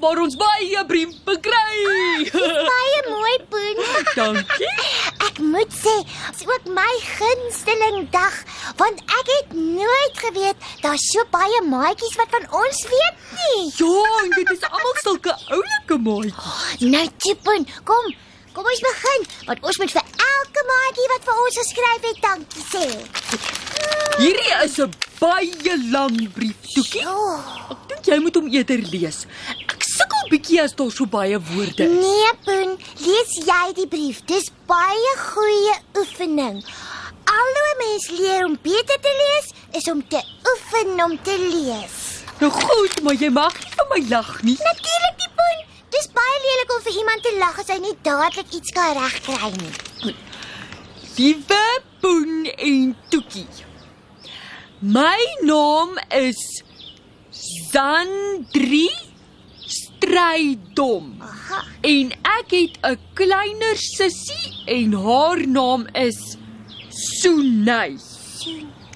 waar ons baie briewe kry. Baie mooi, Poen. Dankie. Ek moet sê, dis ook my gunsteling dag, want ek het nooit geweet daar's so baie maatjies wat van ons weet nie. Ja, en dit is almal sulke oulike maatjies. Nou, toe, Poen, kom. Kom ons begin, want ons moet vir elke maatjie wat vir ons geskryf het, dankie sê. Hierdie is 'n baie lang brief, Toekie. Oh. Ek dink jy moet hom eerder lees. Ek sukkel bietjie as daar so baie woorde is. Nee, Poen, lees jy die brief. Dis baie goeie oefening. Alhoewel mens leer om beter te lees, is om te oefen om te lees. Nou goed, maar jy mag nie vir my lag nie. Natuurlik nie, Poen. Dis baie lelik om vir iemand te lag as hy nie dadelik iets kan regkry nie. Liewe Poen en Toekie. My naam is Zandri Strydom. Aha. En ek het 'n kleiner sussie en haar naam is Sunay.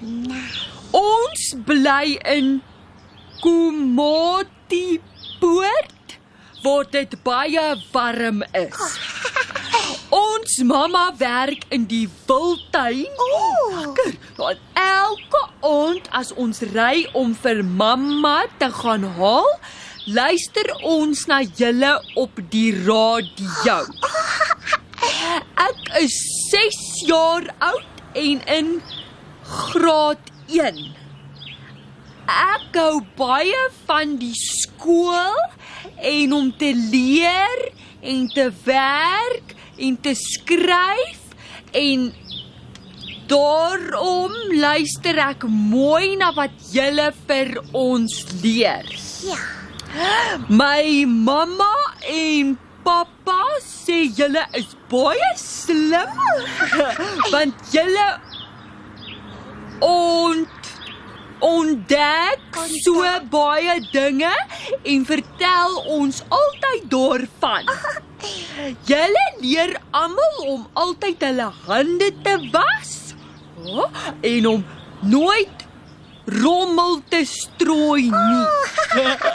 Nee. Ons bly in Komoti Poort waar dit baie warm is. Ons mamma werk in die wildtuin. Ooh. Lekker. Want elke aand as ons ry om vir mamma te gaan haal, luister ons na julle op die radio. Ek is 6 jaar oud en in graad 1. Ek hou baie van die skool en om te leer en te werk en te skryf en daarom luister ek mooi na wat julle vir ons leer. Ja. My mamma en pappa sê julle is baie slim want julle ont ontdek so baie dinge en vertel ons altyd daarvan. Julle leer almal om altyd hulle hande te was oh, en om nooit rommel te strooi nie.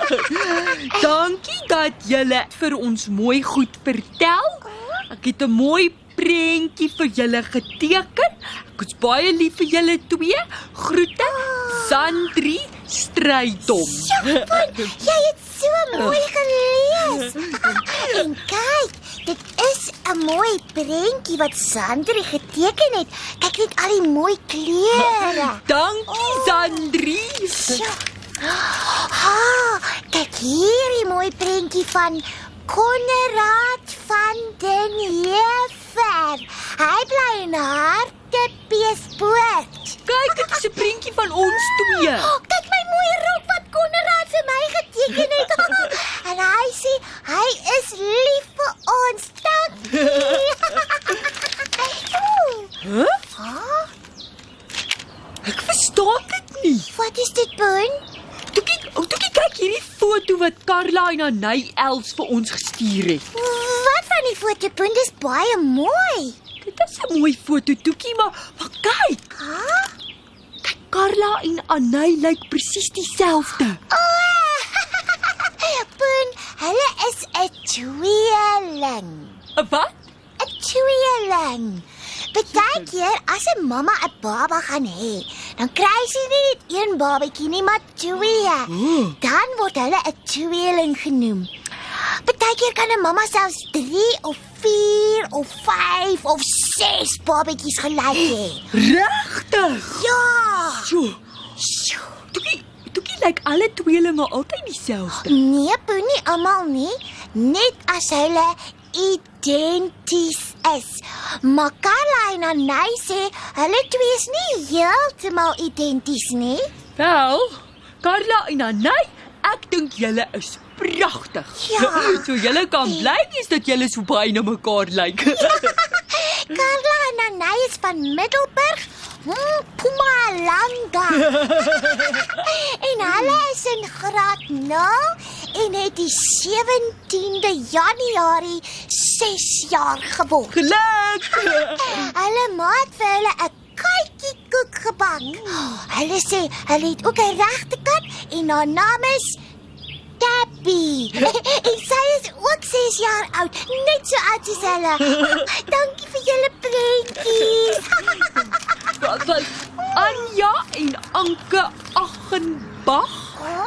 Dankie dat julle vir ons mooi goed vertel. Ek het 'n mooi prentjie vir julle geteken. Ek is baie lief vir julle twee. Groete. Sandri Strydom. Jy het so mooi gelees. en kyk, dit is 'n mooi prentjie wat Sandri geteken het. Kyk net al die mooi kleure. Dankie Sandri. Ja. Ha, kyk hierdie mooi prentjie van Konrad van den Heever. Hy bly in Hartbeespoort. Kyk, dit is 'n prentjie van ons twee. Oh, kyk my mooi rok wat Konrad vir my geteken het. en hy sê hy is lief vir ons. Dankie. Hæ? Ha? Ek verstaan dit nie. Wat is dit, Boon? Toekie, o, toekie kyk hierdie foto wat Karla en Anay Els vir ons gestuur het. Wat van die foto, Boon? Dis baie mooi. Dit is 'n mooi foto, Toekie, maar maar kyk, Ha? kyk Karla en Anay lyk presies dieselfde. Oh, Boon, hulle is 'n tweeling. 'n Wat? 'n Tweeling. Partykeer as 'n mamma 'n baba gaan hê, dan kry sy nie net een babatjie nie, maar twee. Oh. Dan word hulle 'n tweeling genoem. Partykeer kan 'n mamma selfs 3 of 4 of 5 of 6 babatjies gelyk hê. Regtig? Ja. So, Sjoe. Toekie, Toekie lyk alle tweelinge altyd dieselfde. Nee, Boenie, almal nie. Net as hulle identies is. Maar Carla en Anay sê hulle twee is nie heeltemal identies nie. Wel, Karla en Anay, ek dink julle is pragtig. Ja. So julle kan bly wees dat julle so baie na mekaar lyk. Carla en Anay is van Middelburg, Mpumalanga. en hulle is in graad 0 en het die 17de Januarie 6 jaar geword. Geluk. Hulle maat vir hulle 'n katjie koek gebak. Hulle sê hulle het ook 'n regte kat en haar naam is baby. en sy is ook 6 jaar oud, net so oud soos hulle. Dankie vir julle prentjies. Wat wat Anja en Anke Aggenbach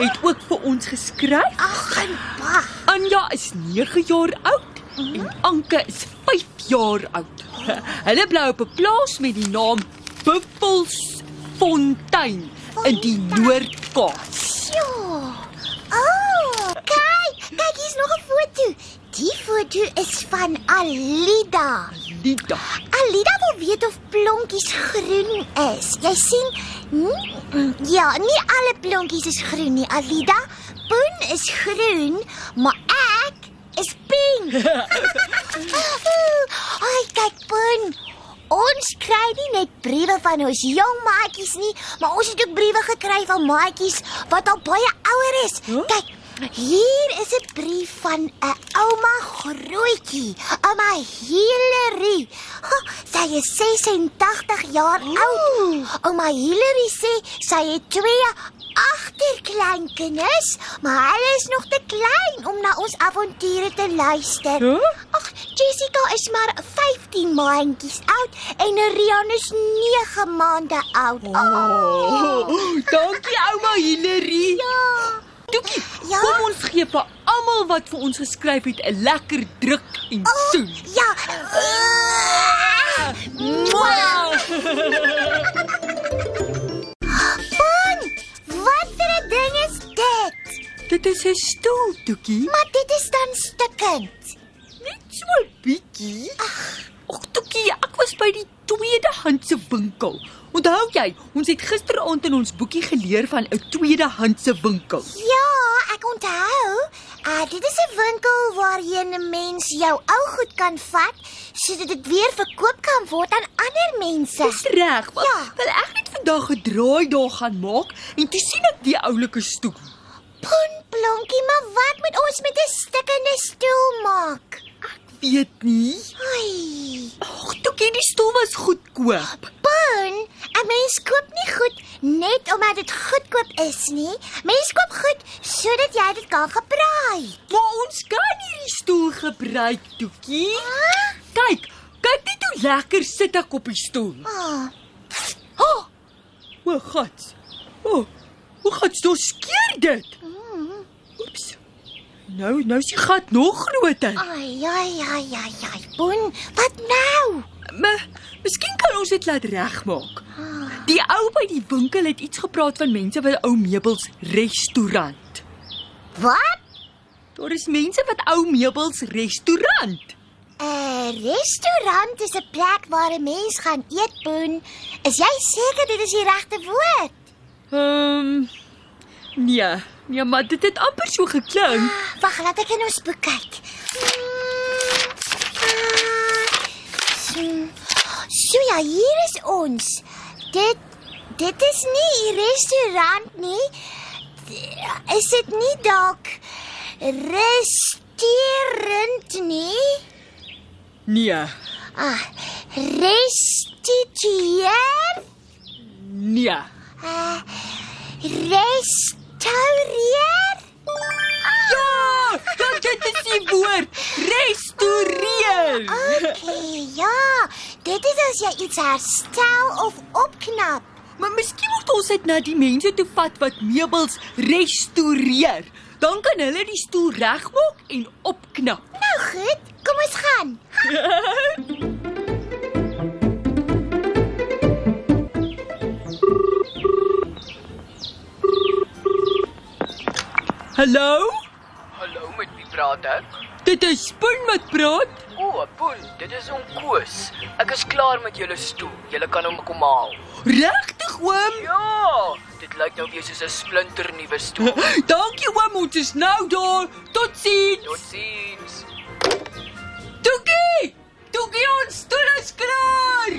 het ook vir ons geskryf. Ag, en wag. Anja is 9 jaar oud en Anke is 5 jaar oud. Hulle bly op 'n plaas met die naam Buffelsfontein in die Noord-Kaap. Sjoe. Oh, kyk, kyk hier's nog 'n foto. Die foto is van Alida. Lida. Alida wil weet of plonkies groen is. Jy sien? Hmm? Ja, nie alle plonkies is groen nie, Alida. Poen is groen, maar ek is pink. Ai, kyk Poen. Ons kry nie net briewe van ons jong maatjies nie, maar ons het ook briewe gekry van maatjies wat al baie ouer is. Huh? Kyk, hier is 'n brief van 'n ouma grootjie, ouma Hillary. Ha, sy is 86 jaar oud. Ouma Hillary sê sy het twee agterkleinkinders, maar hulle is nog te klein om na ons avonture te luister. Huh? Ag, Jessica is maar 15 maandjies oud en Rian is 9 maande oud. Oh, dankie ouma Hillary. Ja. Toekie, Ja? kom ons gee vir almal wat vir ons geskryf het 'n lekker druk en soen. Ja. Mwah! Pon, wat 'n ding is dit? Dit is 'n stoel, Toekie. Maar dit is dan stukkend. Net so 'n bietjie. Ag, Toekie, ek was by die tweedehandse winkel. Onthou jy, ons het gisteraand in ons boekie geleer van 'n tweedehandse winkel. Ja, ek onthou. Uh, dit is 'n winkel waarheen 'n mens jou ou goed kan vat sodat dit weer verkoop kan word aan ander mense. Dis reg. maar Ja. Wil ek net vandag 'n draai daar gaan maak en toe sien ek die oulike stoel. Pon plonkie, maar wat moet ons met 'n stukkende stoel maak? Weet nie. Ai. Ag, Toekie, die stoel was goedkoop. Pon, 'n mens koop nie goed net omdat dit goedkoop is nie. Mens koop goed sodat jy dit kan gebruik. Maar ons kan hierdie stoel gebruik, Toekie. Huh? Kyk, kyk net hoe lekker sit ek op die stoel. Ah, Ha! O, God. O, hoe gaan dit skeer dit? mm. Oeps. Nou, nou is die gat nog groter. ai, ai, ai, ai, ai. Pon, wat nou? Maar miskien kan ons dit laat regmaak. Ah, Die ou by die winkel het iets gepraat van mense wat ou meubels restaurant. wat? Daar is mense wat ou meubels restaurant. 'n Restaurant is 'n plek waar 'n mens gaan eet, Pon. Is jy seker dit is die regte woord? Ehm um, Nee, nee, maar dit het amper so geklink. Ah, Wag, laat ek in ons boek kyk. Mm, ah, So ja, hier is ons. Dit dit is nie 'n restaurant nie. Is dit nie dalk restaurant nie? Nee, Ah, restitueer? nee. Uh, restaureer? Ja, dat dit is die woord. Restaureer. Okay, ja. Dit is as jy iets herstel of opknap. Maar miskien moet ons dit na die mense toe vat wat meubels restaureer. Dan kan hulle die stoel regmaak en opknap. Nou goed, kom ons gaan. Hallo? Hallo, praat ek? Dit is Spoon wat praat. O, oh, Poen, dit is om Koos. Ek is klaar met julle stoel. Julle kan hom kom haal. Regtig oom? Ja, dit lyk nou weer soos 'n splinter nuwe stoel. Dankie oom, ons is nou daar. Totsiens. Totsiens. Toekie! Toekie, ons stoel is klaar.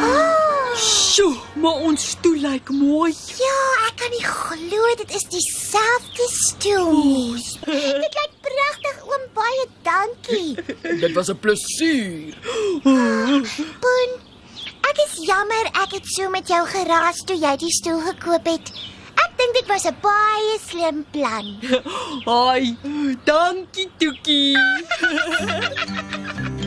Oh, Sjoe, maar ons stoel lyk mooi. ja, kan nie glo dit is dieselfde stoel nie. Dit lyk pragtig, oom. Baie dankie. Dit was 'n plesier. Poen, ek is jammer ek het so met jou geraas toe jy die stoel gekoop het. dit was 'n baie slim plan. Haai, dankie Toekie.